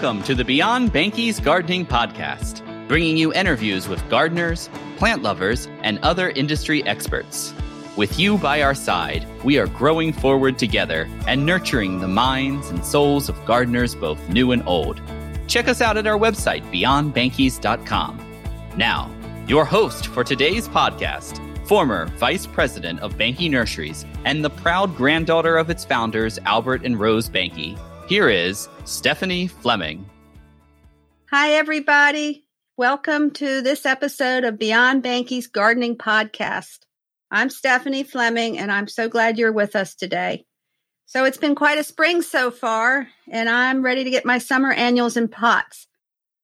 Welcome to the Beyond Behnke's Gardening Podcast, bringing you interviews with gardeners, plant lovers, and other industry experts. With you by our side, we are growing forward together and nurturing the minds and souls of gardeners both new and old. Check us out at our website, beyondbehnkes.com. Now, your host for today's podcast, former vice president of Behnke Nurseries and the proud granddaughter of its founders, Albert and Rose Behnke, here is Stephanie Fleming. Hi, everybody. Welcome to this episode of Beyond Behnke's Gardening Podcast. I'm Stephanie Fleming, and I'm so glad you're with us today. So, it's been quite a spring so far, and I'm ready to get my summer annuals in pots.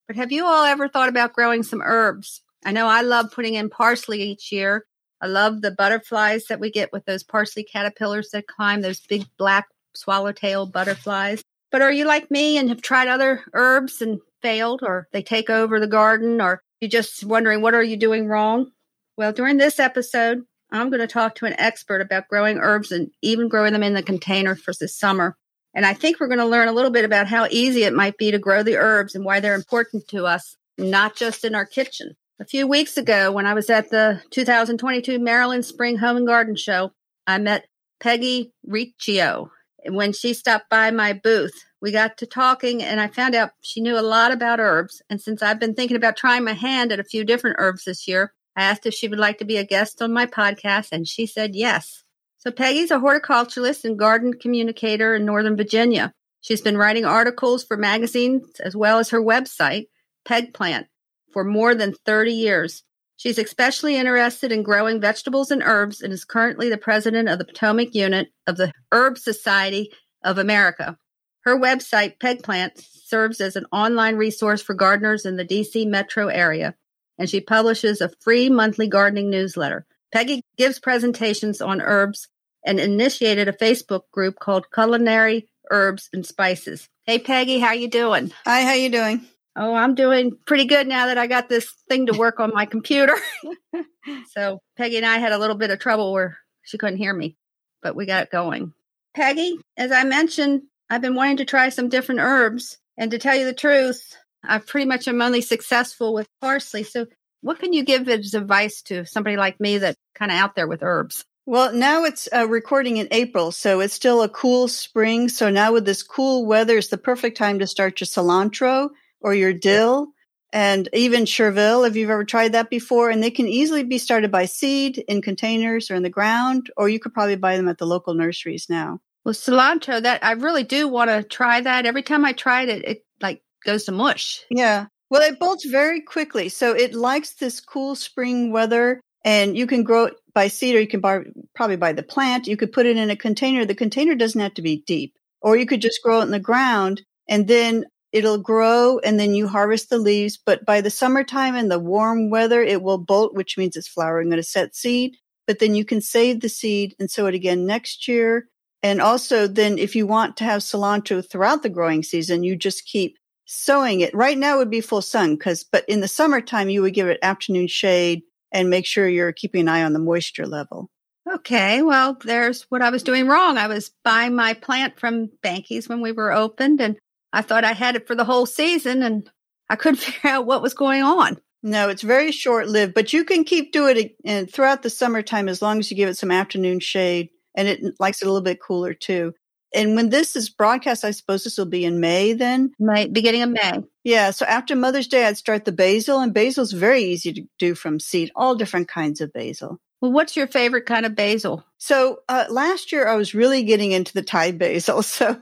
But have you all ever thought about growing some herbs? I know I love putting in parsley each year. I love the butterflies that we get with those parsley caterpillars that climb, those big black swallowtail butterflies. But are you like me and have tried other herbs and failed, or they take over the garden, or you're just wondering what are you doing wrong? Well, during this episode, I'm going to talk to an expert about growing herbs and even growing them in the container for this summer. And I think we're going to learn a little bit about how easy it might be to grow the herbs and why they're important to us, not just in our kitchen. A few weeks ago, when I was at the 2022 Maryland Spring Home and Garden Show, I met Peggy Riccio, when she stopped by my booth, we got to talking and I found out she knew a lot about herbs. And since I've been thinking about trying my hand at a few different herbs this year, I asked if she would like to be a guest on my podcast and she said yes. So Peggy's a horticulturalist and garden communicator in Northern Virginia. She's been writing articles for magazines as well as her website, Peg Plant, for more than 30 years. She's especially interested in growing vegetables and herbs and is currently the president of the Potomac unit of the Herb Society of America. Her website, Pegplant, serves as an online resource for gardeners in the DC metro area, and she publishes a free monthly gardening newsletter. Peggy gives presentations on herbs and initiated a Facebook group called Culinary Herbs and Spices. Hey Peggy, how you doing? Hi, how you doing? Oh, I'm doing pretty good now that I got this thing to work on my computer. so Peggy and I had a little bit of trouble where she couldn't hear me, but we got it going. Peggy, as I mentioned, I've been wanting to try some different herbs. And to tell you the truth, I pretty much am only successful with parsley. So what can you give as advice to somebody like me that kind of out there with herbs? Well, now it's uh, recording in April, so it's still a cool spring. So now with this cool weather, it's the perfect time to start your cilantro or your dill and even chervil if you've ever tried that before and they can easily be started by seed in containers or in the ground or you could probably buy them at the local nurseries now. Well cilantro that i really do want to try that. Every time i tried it it like goes to mush. Yeah. Well it bolts very quickly so it likes this cool spring weather and you can grow it by seed or you can buy, probably buy the plant. You could put it in a container. The container doesn't have to be deep. Or you could just grow it in the ground and then it'll grow and then you harvest the leaves. But by the summertime and the warm weather, it will bolt, which means it's flowering going to set seed. But then you can save the seed and sow it again next year. And also then if you want to have cilantro throughout the growing season, you just keep sowing it. Right now it would be full sun because, but in the summertime, you would give it afternoon shade and make sure you're keeping an eye on the moisture level. Okay, well, there's what I was doing wrong. I was buying my plant from Behnke's when we were opened, and I thought I had it for the whole season and I couldn't figure out what was going on. No, it's very short lived, but you can keep doing it throughout the summertime as long as you give it some afternoon shade and it likes it a little bit cooler too. And when this is broadcast, I suppose this will be in May then? May, beginning of May. Yeah. So after Mother's Day, I'd start the basil and basil's very easy to do from seed, all different kinds of basil. Well, what's your favorite kind of basil? So uh, last year I was really getting into the Thai basil. So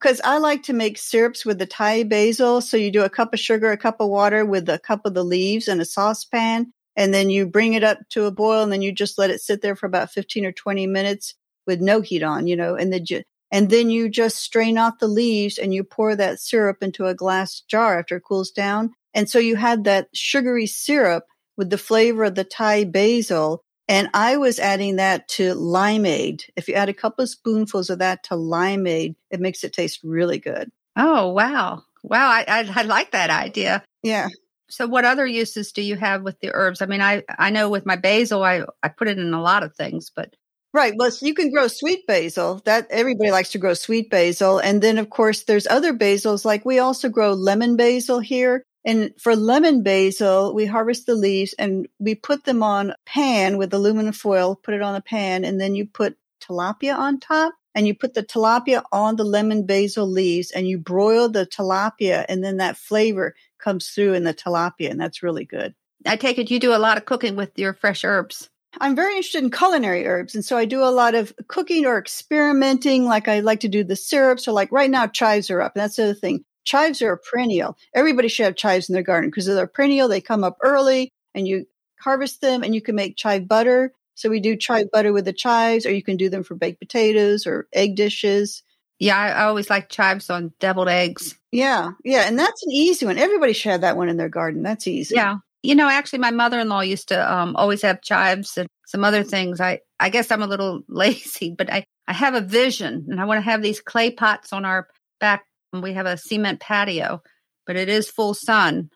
because I like to make syrups with the Thai basil. So you do a cup of sugar, a cup of water with a cup of the leaves in a saucepan. And then you bring it up to a boil and then you just let it sit there for about 15 or 20 minutes with no heat on, you know, and then, and then you just strain off the leaves and you pour that syrup into a glass jar after it cools down. And so you had that sugary syrup with the flavor of the Thai basil and I was adding that to limeade. If you add a couple of spoonfuls of that to limeade, it makes it taste really good. Oh, wow. Wow. I, I, I like that idea. Yeah. So what other uses do you have with the herbs? I mean, I, I know with my basil, I, I put it in a lot of things, but Right. Well, so you can grow sweet basil. That everybody likes to grow sweet basil. And then of course there's other basils like we also grow lemon basil here. And for lemon basil, we harvest the leaves and we put them on pan with aluminum foil, put it on a pan, and then you put tilapia on top and you put the tilapia on the lemon basil leaves and you broil the tilapia and then that flavor comes through in the tilapia and that's really good. I take it you do a lot of cooking with your fresh herbs. I'm very interested in culinary herbs. And so I do a lot of cooking or experimenting. Like I like to do the syrups. So like right now, chives are up. And that's the other thing. Chives are a perennial. Everybody should have chives in their garden because they're perennial. They come up early and you harvest them and you can make chive butter. So we do chive butter with the chives, or you can do them for baked potatoes or egg dishes. Yeah, I, always like chives on deviled eggs. Yeah, yeah, and that's an easy one. Everybody should have that one in their garden. That's easy. Yeah, you know, actually, my mother-in-law used to um, always have chives and some other things. I I guess I'm a little lazy, but I I have a vision, and I want to have these clay pots on our back. We have a cement patio, but it is full sun.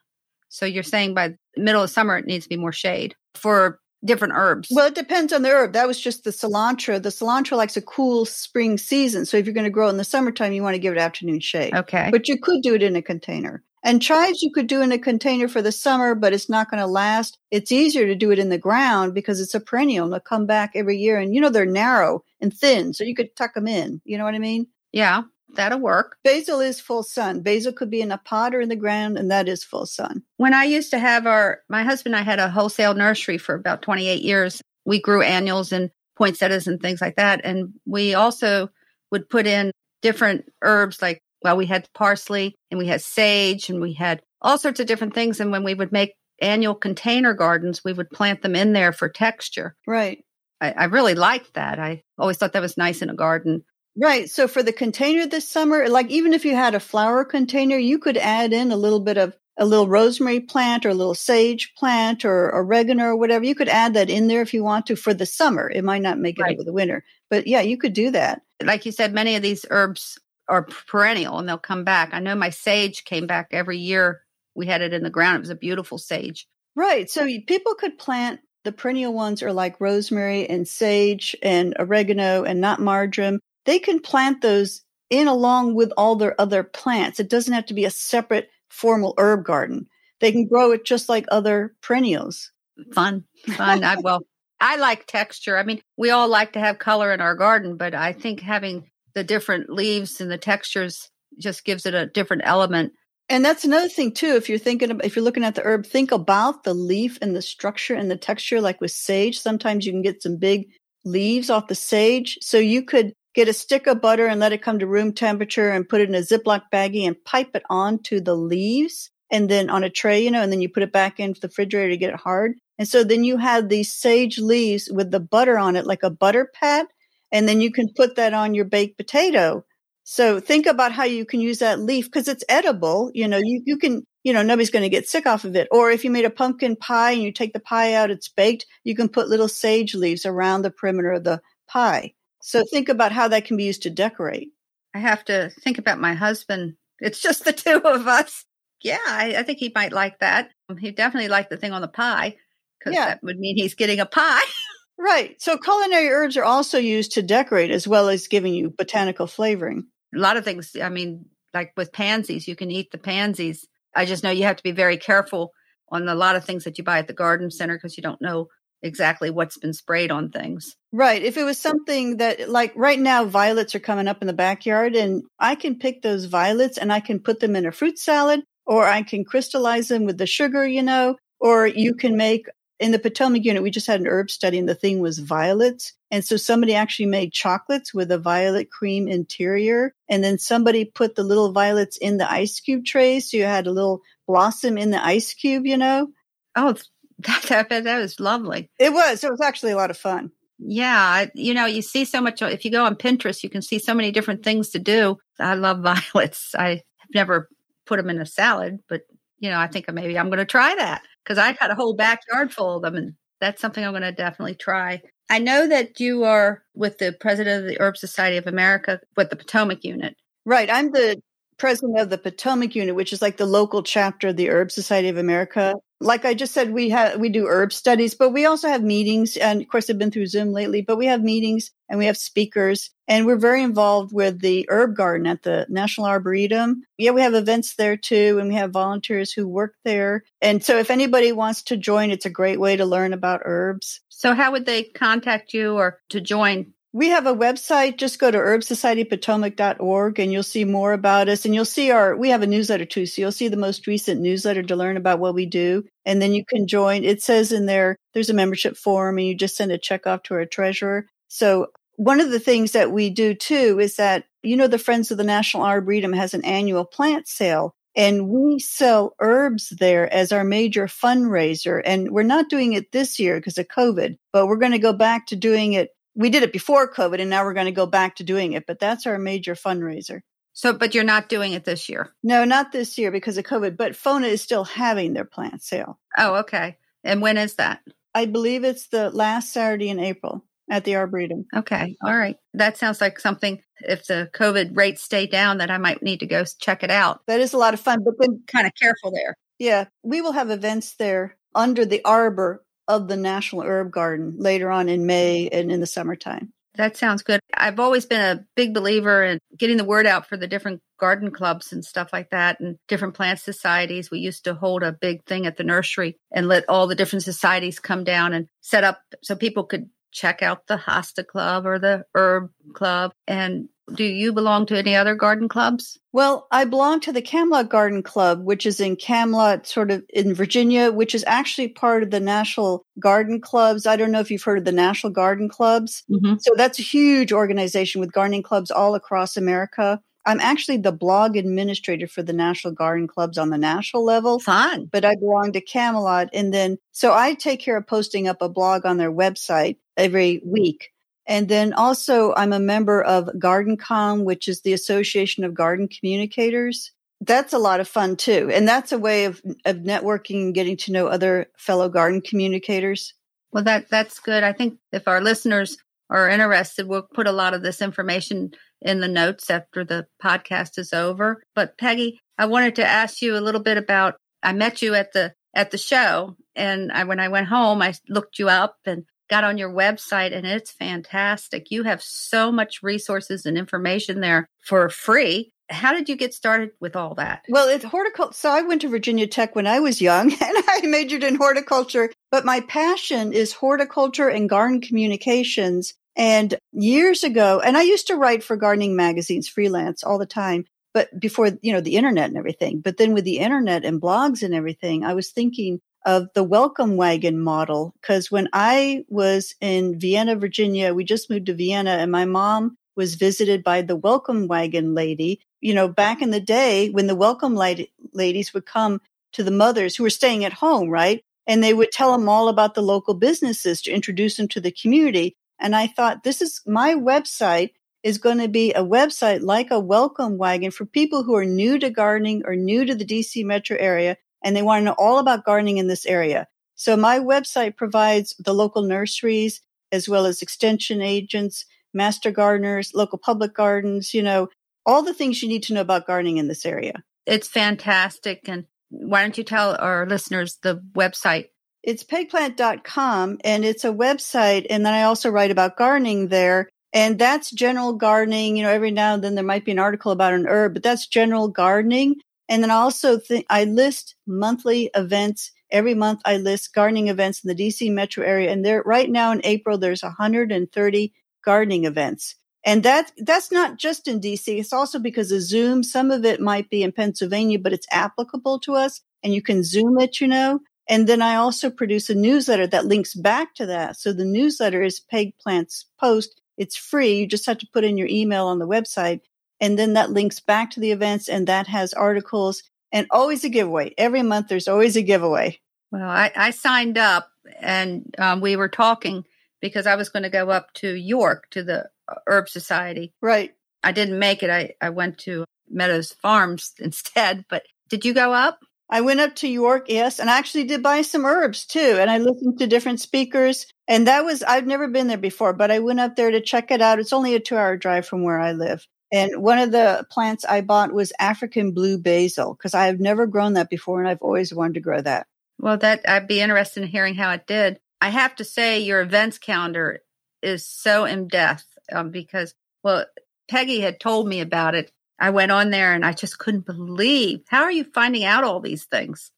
So you're saying by middle of summer it needs to be more shade for different herbs. Well, it depends on the herb. That was just the cilantro. The cilantro likes a cool spring season. So if you're going to grow in the summertime, you want to give it afternoon shade. Okay. But you could do it in a container. And chives you could do in a container for the summer, but it's not going to last. It's easier to do it in the ground because it's a perennial and they'll come back every year. And you know, they're narrow and thin, so you could tuck them in. You know what I mean? Yeah, that'll work. Basil is full sun. Basil could be in a pot or in the ground, and that is full sun. When I used to have our, my husband and I had a wholesale nursery for about 28 years. We grew annuals and poinsettias and things like that. And we also would put in different herbs like well, we had parsley and we had sage and we had all sorts of different things. And when we would make annual container gardens, we would plant them in there for texture. Right. I, I really liked that. I always thought that was nice in a garden. Right. So for the container this summer, like even if you had a flower container, you could add in a little bit of a little rosemary plant or a little sage plant or oregano or whatever. You could add that in there if you want to for the summer. It might not make it Right. over the winter, but yeah, you could do that. Like you said, many of these herbs are perennial and they'll come back. I know my sage came back every year. We had it in the ground. It was a beautiful sage. Right. So people could plant the perennial ones are like rosemary and sage and oregano and not marjoram. They can plant those in along with all their other plants. It doesn't have to be a separate formal herb garden. They can grow it just like other perennials. Fun, fun. I well, I like texture. I mean, we all like to have color in our garden, but I think having the different leaves and the textures just gives it a different element. And that's another thing too. If you're thinking about, if you're looking at the herb, think about the leaf and the structure and the texture. Like with sage, sometimes you can get some big leaves off the sage. So you could get a stick of butter and let it come to room temperature and put it in a Ziploc baggie and pipe it onto the leaves and then on a tray, you know, and then you put it back into the refrigerator to get it hard. And so then you have these sage leaves with the butter on it, like a butter pat. And then you can put that on your baked potato. So think about how you can use that leaf because it's edible. You know, you, you can, you know, nobody's going to get sick off of it. Or if you made a pumpkin pie and you take the pie out, it's baked, you can put little sage leaves around the perimeter of the pie. So think about how that can be used to decorate. I have to think about my husband. It's just the two of us. Yeah, I, I think he might like that. Um, he definitely liked the thing on the pie because Yeah. that would mean he's getting a pie. Right. So culinary herbs are also used to decorate as well as giving you botanical flavoring. a lot of things. I mean, like with pansies, you can eat the pansies. I just know you have to be very careful on a lot of things that you buy at the garden center because you don't know exactly what's been sprayed on things. Right. If it was something that, like right now, violets are coming up in the backyard, and I can pick those violets and I can put them in a fruit salad, or I can crystallize them with the sugar, you know, or you can make in the Potomac unit, we just had an herb study and the thing was violets. And so somebody actually made chocolates with a violet cream interior. And then somebody put the little violets in the ice cube trays. So you had a little blossom in the ice cube, you know? Oh, that that, that was lovely. It was. It was actually a lot of fun. Yeah, you know, you see so much. If you go on Pinterest, you can see so many different things to do. I love violets. I have never put them in a salad, but you know, I think maybe I'm going to try that because I've got a whole backyard full of them, and that's something I'm going to definitely try. I know that you are with the president of the Herb Society of America with the Potomac unit. Right. I'm the president of the Potomac unit, which is like the local chapter of the Herb Society of America. Like I just said, we have we do herb studies, but we also have meetings. And of course, I've been through Zoom lately, but we have meetings and we have speakers, and we're very involved with the herb garden at the National Arboretum. Yeah, we have events there too, and we have volunteers who work there. And so, if anybody wants to join, it's a great way to learn about herbs. So, how would they contact you or to join? We have a website. Just go to herbsocietypotomac.org and you'll see more about us. And you'll see our, we have a newsletter too. So you'll see the most recent newsletter to learn about what we do. And then you can join. It says in there, there's a membership form and you just send a check off to our treasurer. So one of the things that we do too is that, you know, the Friends of the National Arboretum has an annual plant sale. And we sell herbs there as our major fundraiser. And we're not doing it this year because of COVID, but we're going to go back to doing it we did it before COVID and now we're going to go back to doing it, but that's our major fundraiser. So, but you're not doing it this year? No, not this year because of COVID, but FONA is still having their plant sale. Oh, okay. And when is that? I believe it's the last Saturday in April at the Arboretum. Okay. All right. That sounds like something, if the COVID rates stay down, that I might need to go check it out. That is a lot of fun, but then kind of careful there. Yeah. We will have events there under the arbor of the National Herb Garden later on in May and in the summertime. That sounds good. I've always been a big believer in getting the word out for the different garden clubs and stuff like that and different plant societies. We used to hold a big thing at the nursery and let all the different societies come down and set up so people could check out the Hosta Club or the Herb Club and do you belong to any other garden clubs? Well, I belong to the Camelot Garden Club, which is in Camelot, sort of in Virginia, which is actually part of the National Garden Clubs. I don't know if you've heard of the National Garden Clubs. Mm-hmm. So that's a huge organization with gardening clubs all across America. I'm actually the blog administrator for the National Garden Clubs on the national level. Fun. But I belong to Camelot. And then, so I take care of posting up a blog on their website every week. And then also, I'm a member of GardenComm, which is the Association of Garden Communicators. That's a lot of fun too. And that's a way of, of networking and getting to know other fellow garden communicators. Well, that, that's good. I think if our listeners are interested, we'll put a lot of this information in the notes after the podcast is over. But Peggy, I wanted to ask you a little bit about I met you at the at the show and I when I went home I looked you up and got on your website and it's fantastic. You have so much resources and information there for free. How did you get started with all that? Well, it's horticulture. So I went to Virginia Tech when I was young and I majored in horticulture, but my passion is horticulture and garden communications. And years ago, and I used to write for gardening magazines freelance all the time, but before, you know, the internet and everything. But then with the internet and blogs and everything, I was thinking, of the welcome wagon model. Because when I was in Vienna, Virginia, we just moved to Vienna, and my mom was visited by the welcome wagon lady. You know, back in the day when the welcome ladies would come to the mothers who were staying at home, right? And they would tell them all about the local businesses to introduce them to the community. And I thought, this is my website is going to be a website like a welcome wagon for people who are new to gardening or new to the DC metro area and they want to know all about gardening in this area. So my website provides the local nurseries as well as extension agents, master gardeners, local public gardens, you know, all the things you need to know about gardening in this area. It's fantastic. And why don't you tell our listeners the website? It's pegplant.com and it's a website. And then I also write about gardening there. And that's general gardening. You know, every now and then there might be an article about an herb, but that's general gardening. And then also th- I list monthly events. Every month I list gardening events in the DC metro area. And there right now in April, there's 130 gardening events. And that, that's not just in DC. It's also because of Zoom. Some of it might be in Pennsylvania, but it's applicable to us and you can Zoom it, you know. And then I also produce a newsletter that links back to that. So the newsletter is Peg Plants Post. It's free. You just have to put in your email on the website and then that links back to the events and that has articles and always a giveaway. Every month there's always a giveaway. Well, I, I signed up and um, we were talking because I was going to go up to York to the uh, Herb Society. Right. I didn't make it. I, I went to Meadows Farms instead. But did you go up? I went up to York, yes, and I actually did buy some herbs too. And I listened to different speakers. And that was, I've never been there before, but I went up there to check it out. It's only a two hour drive from where I live. And one of the plants I bought was African blue basil because I have never grown that before and I've always wanted to grow that. Well, that I'd be interested in hearing how it did. I have to say, your events calendar is so in depth um, because, well, Peggy had told me about it. I went on there and I just couldn't believe. How are you finding out all these things?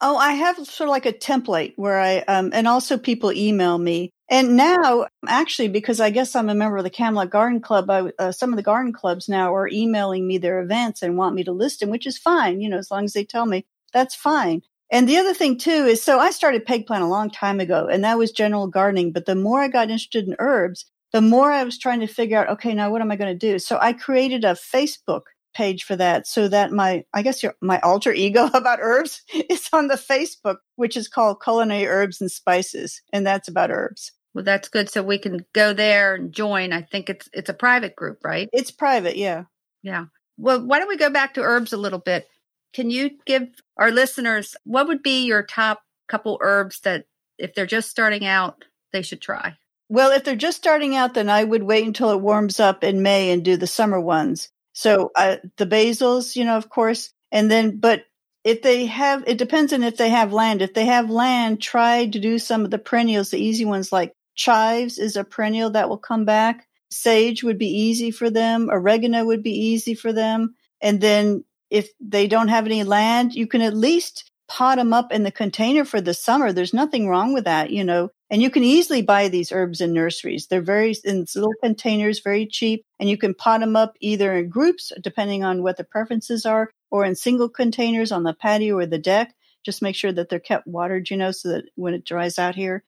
Oh, I have sort of like a template where I, um, and also people email me. And now, actually, because I guess I'm a member of the Camelot Garden Club, I, uh, some of the garden clubs now are emailing me their events and want me to list them, which is fine. You know, as long as they tell me, that's fine. And the other thing too is, so I started peg plant a long time ago, and that was general gardening. But the more I got interested in herbs, the more I was trying to figure out, okay, now what am I going to do? So I created a Facebook page for that so that my, I guess your, my alter ego about herbs is on the Facebook, which is called Culinary Herbs and Spices. And that's about herbs. Well, that's good. So we can go there and join. I think it's, it's a private group, right? It's private. Yeah. Yeah. Well, why don't we go back to herbs a little bit? Can you give our listeners what would be your top couple herbs that if they're just starting out, they should try? Well, if they're just starting out, then I would wait until it warms up in May and do the summer ones. So uh, the basils, you know, of course, and then, but if they have, it depends on if they have land. If they have land, try to do some of the perennials, the easy ones like chives is a perennial that will come back. Sage would be easy for them. Oregano would be easy for them. And then if they don't have any land, you can at least pot them up in the container for the summer. There's nothing wrong with that, you know. And you can easily buy these herbs in nurseries. They're very in little containers, very cheap, and you can pot them up either in groups, depending on what the preferences are, or in single containers on the patio or the deck. Just make sure that they're kept watered, you know, so that when it dries out here.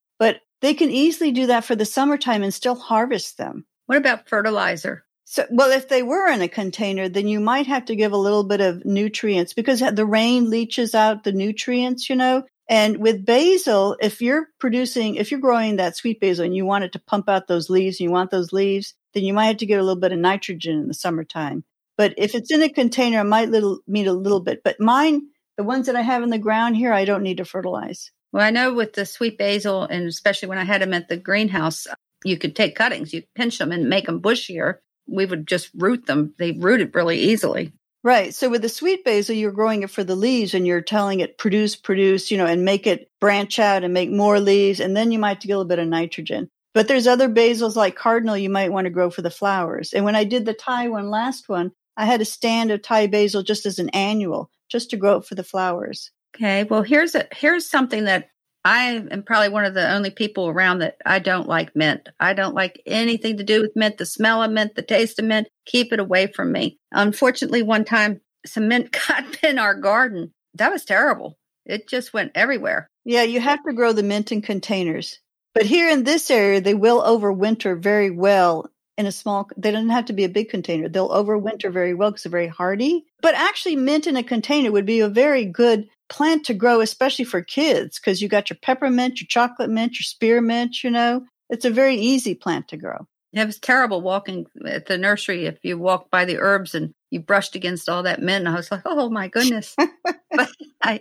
They can easily do that for the summertime and still harvest them. What about fertilizer? So, well, if they were in a container, then you might have to give a little bit of nutrients because the rain leaches out the nutrients, you know. And with basil, if you're producing, if you're growing that sweet basil and you want it to pump out those leaves and you want those leaves, then you might have to get a little bit of nitrogen in the summertime. But if it's in a container, it might little, need a little bit. But mine, the ones that I have in the ground here, I don't need to fertilize. Well, I know with the sweet basil, and especially when I had them at the greenhouse, you could take cuttings, you pinch them and make them bushier we would just root them. They rooted really easily. Right. So with the sweet basil, you're growing it for the leaves and you're telling it produce, produce, you know, and make it branch out and make more leaves. And then you might get a little bit of nitrogen. But there's other basils like cardinal you might want to grow for the flowers. And when I did the Thai one last one, I had a stand of Thai basil just as an annual, just to grow it for the flowers. Okay. Well, here's a here's something that I am probably one of the only people around that I don't like mint. I don't like anything to do with mint, the smell of mint, the taste of mint. Keep it away from me. Unfortunately, one time some mint got in our garden. That was terrible. It just went everywhere. Yeah, you have to grow the mint in containers. But here in this area, they will overwinter very well in a small they don't have to be a big container they'll overwinter very well because they're very hardy but actually mint in a container would be a very good plant to grow, especially for kids, because you got your peppermint, your chocolate mint, your spearmint, you know. It's a very easy plant to grow. It was terrible walking at the nursery if you walked by the herbs and you brushed against all that mint. I was like, oh my goodness. but I,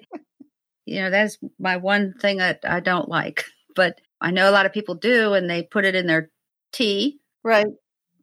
you know, that's my one thing that I don't like. But I know a lot of people do, and they put it in their tea. Right.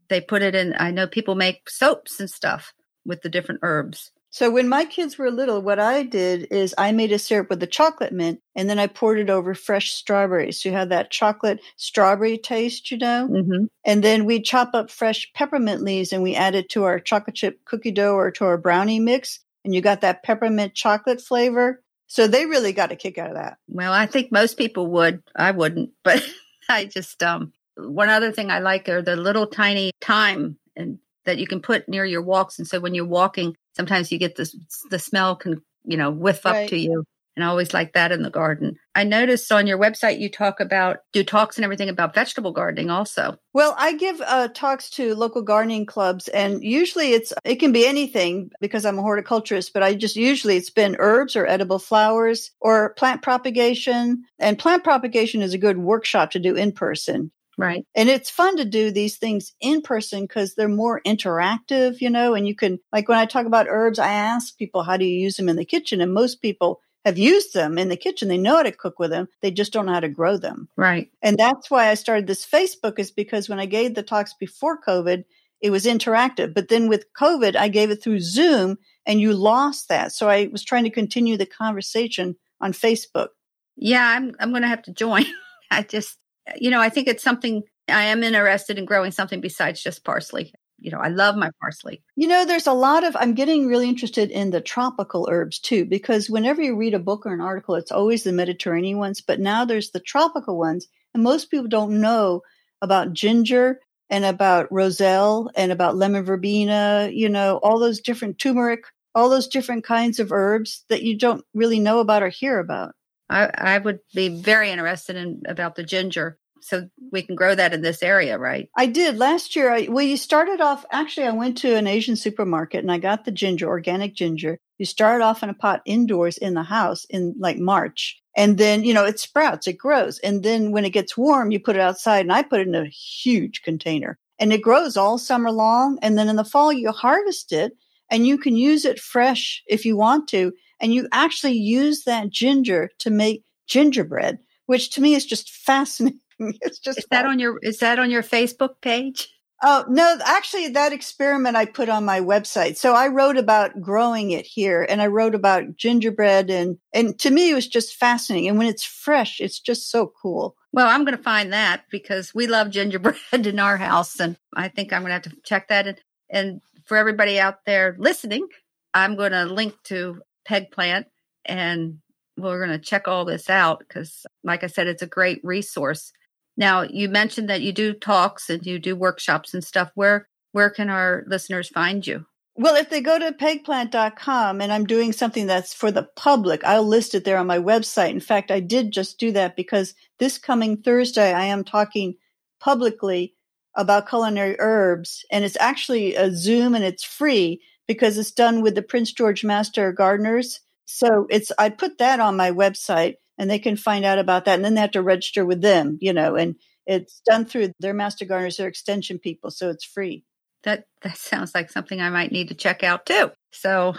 They put it in, I know people make soaps and stuff with the different herbs. So when my kids were little, what I did is I made a syrup with the chocolate mint and then I poured it over fresh strawberries. So you have that chocolate strawberry taste, you know? Mm-hmm. And then we chop up fresh peppermint leaves and we add it to our chocolate chip cookie dough or to our brownie mix. And you got that peppermint chocolate flavor. So they really got a kick out of that. Well, I think most people would. I wouldn't, but I just, um, one other thing I like are the little tiny thyme and that you can put near your walks. And so when you're walking, sometimes you get this, the smell can, you know, whiff right. up to you. And I always like that in the garden. I noticed on your website you talk about, do talks and everything about vegetable gardening also. Well, I give uh, talks to local gardening clubs, and usually it's, it can be anything because I'm a horticulturist, but I just usually it's been herbs or edible flowers or plant propagation. And plant propagation is a good workshop to do in person. Right. And it's fun to do these things in person because they're more interactive, you know, and you can, like when I talk about herbs, I ask people, how do you use them in the kitchen? And most people have used them in the kitchen. They know how to cook with them. They just don't know how to grow them. Right. And that's why I started this Facebook is because when I gave the talks before COVID, it was interactive. But then with COVID, I gave it through Zoom and you lost that. So I was trying to continue the conversation on Facebook. Yeah, I'm I'm going to have to join. I just you know, I think it's something I am interested in growing something besides just parsley. You know, I love my parsley. You know, there's a lot of, I'm getting really interested in the tropical herbs too, because whenever you read a book or an article, it's always the Mediterranean ones, but now there's the tropical ones. And most people don't know about ginger and about roselle and about lemon verbena, you know, all those different turmeric, all those different kinds of herbs that you don't really know about or hear about. I, I would be very interested in about the ginger so we can grow that in this area, right? I did last year. I, well, you started off. Actually, I went to an Asian supermarket and I got the ginger, organic ginger. You start off in a pot indoors in the house in like March, and then you know it sprouts, it grows, and then when it gets warm, you put it outside. And I put it in a huge container, and it grows all summer long. And then in the fall, you harvest it, and you can use it fresh if you want to and you actually use that ginger to make gingerbread, which to me is just fascinating. It's just is that on your is that on your Facebook page? Oh no, actually that experiment I put on my website. So I wrote about growing it here and I wrote about gingerbread and and to me it was just fascinating. And when it's fresh, it's just so cool. Well, I'm going to find that because we love gingerbread in our house and I think I'm going to have to check that and and for everybody out there listening, I'm going to link to peg plant and we're going to check all this out because like i said it's a great resource. Now you mentioned that you do talks and you do workshops and stuff. Where where can our listeners find you? Well if they go to pegplant.com and i'm doing something that's for the public i'll list it there on my website. In fact i did just do that because this coming thursday i am talking publicly about culinary herbs and it's actually a zoom and it's free because it's done with the Prince George Master Gardeners. So it's I put that on my website and they can find out about that and then they have to register with them, you know, and it's done through their master gardeners, their extension people, so it's free. That that sounds like something I might need to check out too. So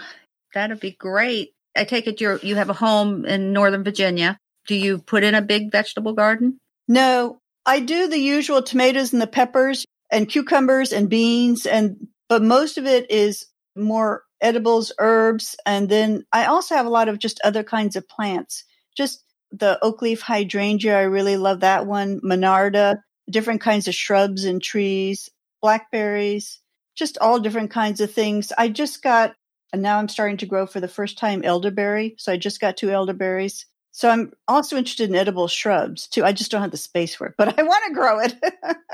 that'd be great. I take it you you have a home in Northern Virginia. Do you put in a big vegetable garden? No, I do the usual tomatoes and the peppers and cucumbers and beans and but most of it is more edibles, herbs, and then I also have a lot of just other kinds of plants. Just the oak leaf hydrangea, I really love that one. Monarda, different kinds of shrubs and trees, blackberries, just all different kinds of things. I just got, and now I'm starting to grow for the first time elderberry. So I just got two elderberries. So I'm also interested in edible shrubs too. I just don't have the space for it, but I want to grow it.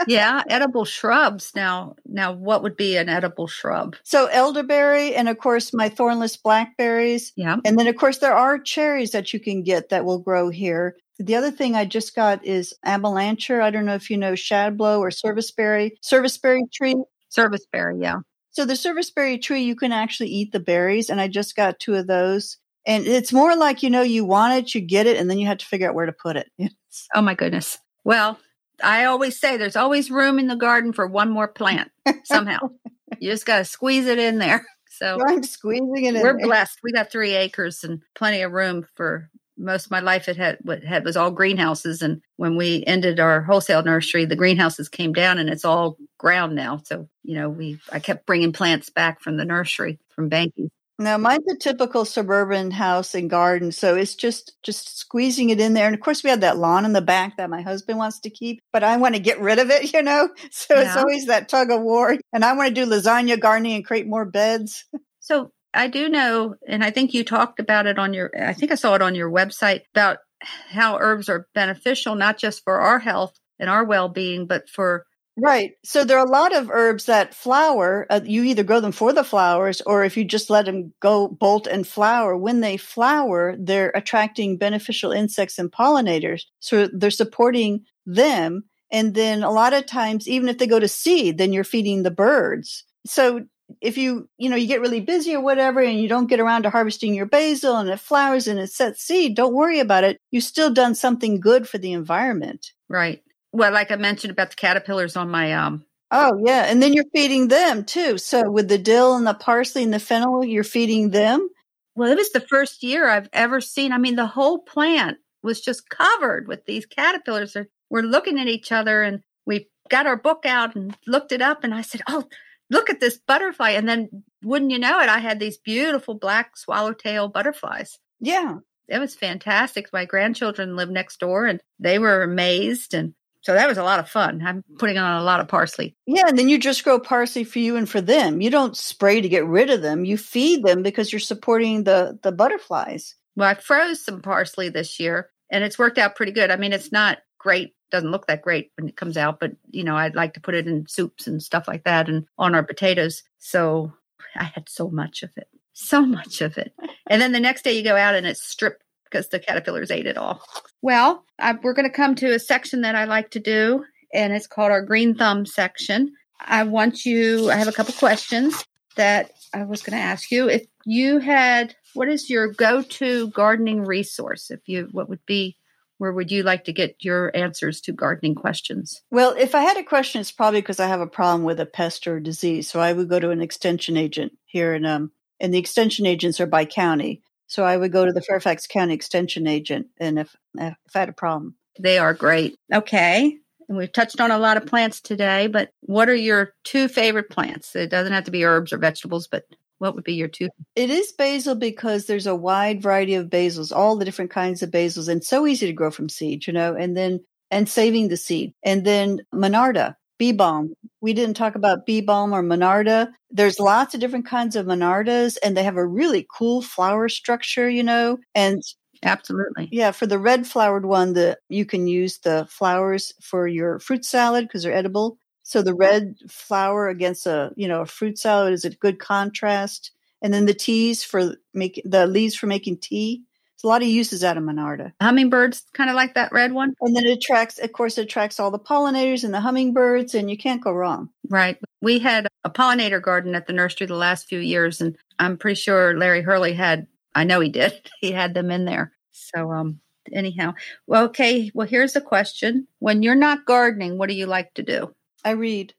yeah, edible shrubs. Now, now what would be an edible shrub? So elderberry and of course my thornless blackberries. Yeah. And then of course there are cherries that you can get that will grow here. The other thing I just got is amelanchier. I don't know if you know shadblow or serviceberry. Serviceberry tree. Serviceberry, yeah. So the serviceberry tree, you can actually eat the berries, and I just got two of those. And it's more like, you know, you want it, you get it, and then you have to figure out where to put it. oh my goodness. Well, I always say there's always room in the garden for one more plant somehow. you just got to squeeze it in there. So I'm squeezing it in. We're blessed. We got three acres and plenty of room for most of my life. It had what had was all greenhouses. And when we ended our wholesale nursery, the greenhouses came down and it's all ground now. So, you know, we I kept bringing plants back from the nursery from Behnke. Now mine's a typical suburban house and garden, so it's just just squeezing it in there. And of course, we had that lawn in the back that my husband wants to keep, but I want to get rid of it, you know. So yeah. it's always that tug of war. And I want to do lasagna gardening and create more beds. So I do know, and I think you talked about it on your. I think I saw it on your website about how herbs are beneficial not just for our health and our well-being, but for Right. So there are a lot of herbs that flower. Uh, you either grow them for the flowers or if you just let them go bolt and flower, when they flower, they're attracting beneficial insects and pollinators. So they're supporting them. And then a lot of times, even if they go to seed, then you're feeding the birds. So if you, you know, you get really busy or whatever and you don't get around to harvesting your basil and it flowers and it sets seed, don't worry about it. You've still done something good for the environment. Right well, like I mentioned about the caterpillars on my um. Oh yeah, and then you're feeding them too. So with the dill and the parsley and the fennel, you're feeding them. Well, it was the first year I've ever seen. I mean, the whole plant was just covered with these caterpillars. We're looking at each other, and we got our book out and looked it up. And I said, "Oh, look at this butterfly. And then wouldn't you know it, I had these beautiful black swallowtail butterflies. Yeah. It was fantastic. My grandchildren live next door and they were amazed. And so that was a lot of fun. I'm putting on a lot of parsley. Yeah, and then you just grow parsley for you and for them. You don't spray to get rid of them. You feed them because you're supporting the the butterflies. Well, I froze some parsley this year and it's worked out pretty good. I mean, it's not great doesn't look that great when it comes out, but you know, I'd like to put it in soups and stuff like that and on our potatoes. So I had so much of it, so much of it. And then the next day you go out and it's stripped because the caterpillars ate it all. Well, I, we're going to come to a section that I like to do, and it's called our green thumb section. I want you, I have a couple questions that I was going to ask you. If you had, what is your go to gardening resource? If you, what would be where would you like to get your answers to gardening questions? Well, if I had a question, it's probably because I have a problem with a pest or a disease. So I would go to an extension agent here in um and the extension agents are by county. So I would go to the Fairfax County extension agent and if if I had a problem. They are great. Okay. And we've touched on a lot of plants today, but what are your two favorite plants? It doesn't have to be herbs or vegetables, but what would be your two? It is basil because there's a wide variety of basils, all the different kinds of basils, and so easy to grow from seed, you know, and then and saving the seed. And then Monarda, bee balm. We didn't talk about bee balm or Monarda. There's lots of different kinds of Monardas, and they have a really cool flower structure, you know. And absolutely, yeah, for the red flowered one, the you can use the flowers for your fruit salad because they're edible. So the red flower against a you know a fruit salad is a good contrast, and then the teas for make the leaves for making tea. There's a lot of uses out of Monarda. Hummingbirds kind of like that red one, and then it attracts, of course, it attracts all the pollinators and the hummingbirds, and you can't go wrong. Right. We had a pollinator garden at the nursery the last few years, and I'm pretty sure Larry Hurley had. I know he did. He had them in there. So um, anyhow, well, okay. Well, here's a question: When you're not gardening, what do you like to do? I read.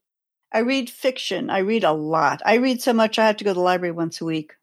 I read fiction. I read a lot. I read so much I have to go to the library once a week.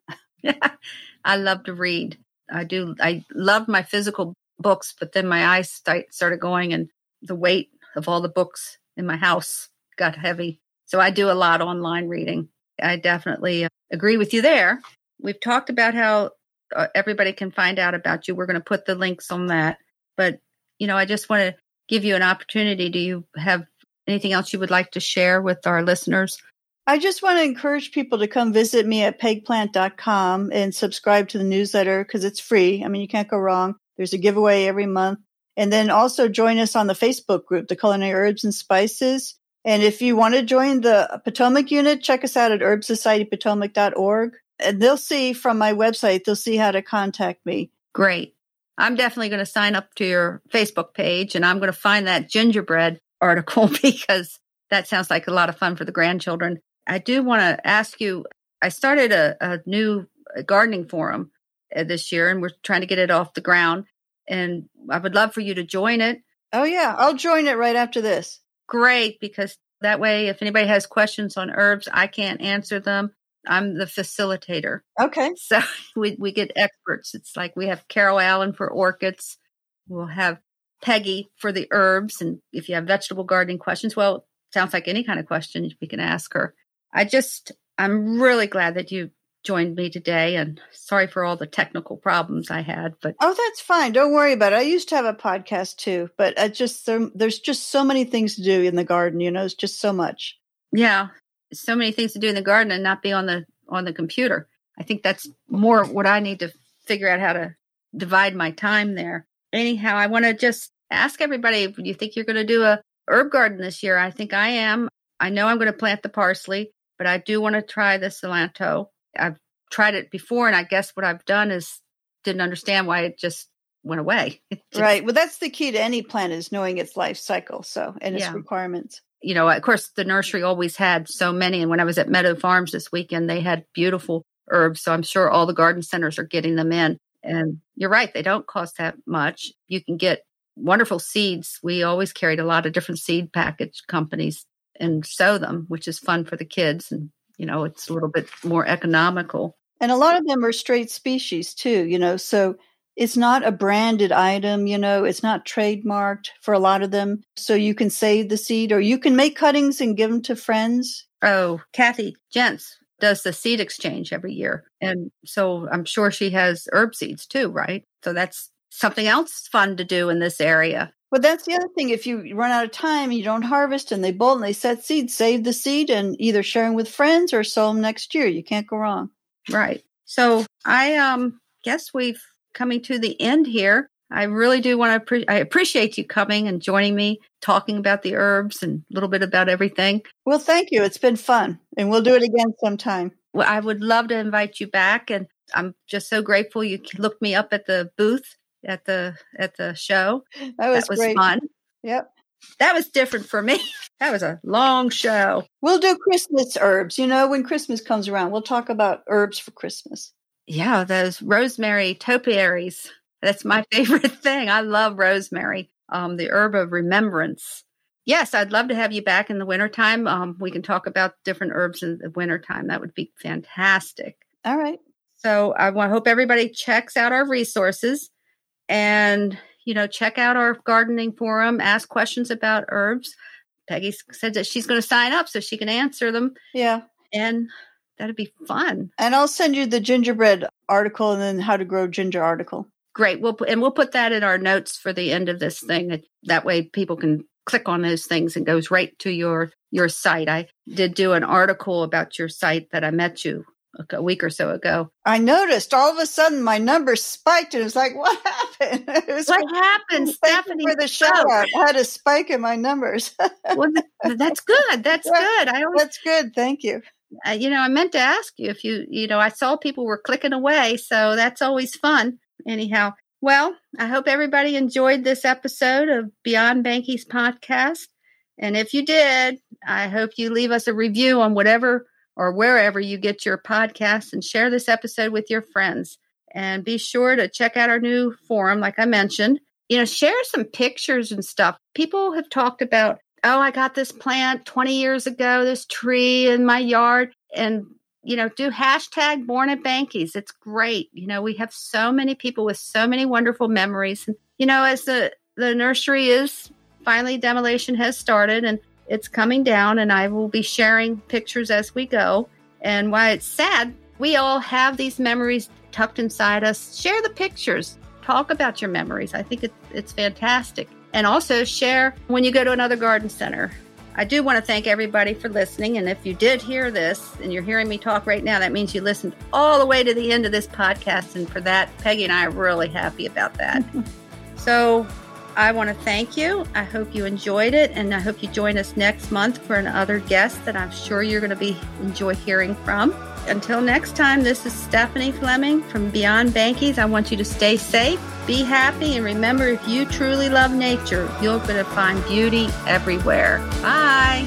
I love to read. I do. I love my physical books, but then my eyes started going, and the weight of all the books in my house got heavy. So I do a lot online reading. I definitely uh, agree with you there. We've talked about how uh, everybody can find out about you. We're going to put the links on that. But, you know, I just want to give you an opportunity. Do you have Anything else you would like to share with our listeners? I just want to encourage people to come visit me at pegplant.com and subscribe to the newsletter because it's free. I mean, you can't go wrong. There's a giveaway every month. And then also join us on the Facebook group, the Culinary Herbs and Spices. And if you want to join the Potomac unit, check us out at herbsocietypotomac.org. And they'll see from my website, they'll see how to contact me. Great. I'm definitely going to sign up to your Facebook page and I'm going to find that gingerbread article because that sounds like a lot of fun for the grandchildren. I do want to ask you I started a, a new gardening forum uh, this year and we're trying to get it off the ground. And I would love for you to join it. Oh, yeah. I'll join it right after this. Great. Because that way, if anybody has questions on herbs, I can't answer them. I'm the facilitator. Okay. So we, we get experts. It's like we have Carol Allen for orchids. We'll have Peggy for the herbs. And if you have vegetable gardening questions, well, sounds like any kind of question we can ask her. I just, I'm really glad that you joined me today and sorry for all the technical problems I had, but Oh, that's fine. Don't worry about it. I used to have a podcast too, but I just there, there's just so many things to do in the garden, you know, it's just so much. Yeah. So many things to do in the garden and not be on the on the computer. I think that's more what I need to figure out how to divide my time there. Anyhow, I want to just ask everybody do you think you're going to do a herb garden this year? I think I am. I know I'm going to plant the parsley, but I do want to try the cilantro. I've tried it before, and I guess what I've done is didn't understand why it just went away. just, right. Well, that's the key to any plant is knowing its life cycle. So, and its yeah. requirements. You know, of course, the nursery always had so many. And when I was at Meadow Farms this weekend, they had beautiful herbs. So I'm sure all the garden centers are getting them in. And you're right, they don't cost that much. You can get wonderful seeds. We always carried a lot of different seed package companies and sow them, which is fun for the kids. And, you know, it's a little bit more economical. And a lot of them are straight species too, you know, so It's not a branded item, you know, it's not trademarked for a lot of them. So you can save the seed or you can make cuttings and give them to friends. Oh, Kathy Jentz does the seed exchange every year. And so I'm sure she has herb seeds too, right? So that's something else fun to do in this area. Well, that's the other thing. If you run out of time and you don't harvest and they bolt and they set seeds, save the seed and either share them with friends or sow them next year. You can't go wrong. Right. So I um guess we've coming to the end here. I really do want to pre- I appreciate you coming and joining me talking about the herbs and a little bit about everything. Well, thank you. It's been fun and we'll do it again sometime. Well, I would love to invite you back and I'm just so grateful you looked me up at the booth at the at the show. That was, that was great. fun. Yep. That was different for me. That was a long show. We'll do Christmas herbs. You know, when Christmas comes around, we'll talk about herbs for Christmas. Yeah, those rosemary topiaries. That's my favorite thing. I love rosemary, um, the herb of remembrance. Yes, I'd love to have you back in the wintertime. Um, we can talk about different herbs in the wintertime. That would be fantastic. All right. So I want, hope everybody checks out our resources and you know check out our gardening forum ask questions about herbs. Peggy said that she's going to sign up so she can answer them. Yeah. and that'd be fun. And I'll send you the gingerbread article and then how to grow ginger article. great. We'll and we'll put that in our notes for the end of this thing. That way people can click on those things and goes right to your your site. I did do an article about your site that i met you a- week or so ago I noticed all of a sudden my numbers spiked and it was like, what happened? It was what happened Thank you stephanie for the out. I had a spike in my numbers. well, that's good that's Yeah. good i always That's good. Thank you. uh, you know, I meant to ask you if you, you know, I saw people were clicking away, so that's always fun. Anyhow, well, I hope everybody enjoyed this episode of Beyond Behnke's podcast. And if you did, I hope you leave us a review on whatever or wherever you get your podcast and share this episode with your friends. And be sure to check out our new forum, like I mentioned. You know, share some pictures and stuff. People have talked about oh, I got this plant 20 years ago, this tree in my yard. And, you know, do hashtag born at Behnke's. It's great. You know, we have so many people with so many wonderful memories. And, you know, as the, the nursery is finally demolition has started and it's coming down, and I will be sharing pictures as we go. And why it's sad, we all have these memories tucked inside us. Share the pictures, talk about your memories. I think it, it's fantastic and also share when you go to another garden center. I do want to thank everybody for listening. And if you did hear this and you're hearing me talk right now, that means you listened all the way to the end of this podcast. And for that, Peggy and I are really happy about that. so I want to thank you. I hope you enjoyed it. And I hope you join us next month for another guest that I'm sure you're going to be enjoy hearing from. Until next time, this is Stephanie Fleming from Beyond Behnke's. I want you to stay safe, be happy, and remember if you truly love nature, you're going to find beauty everywhere. Bye.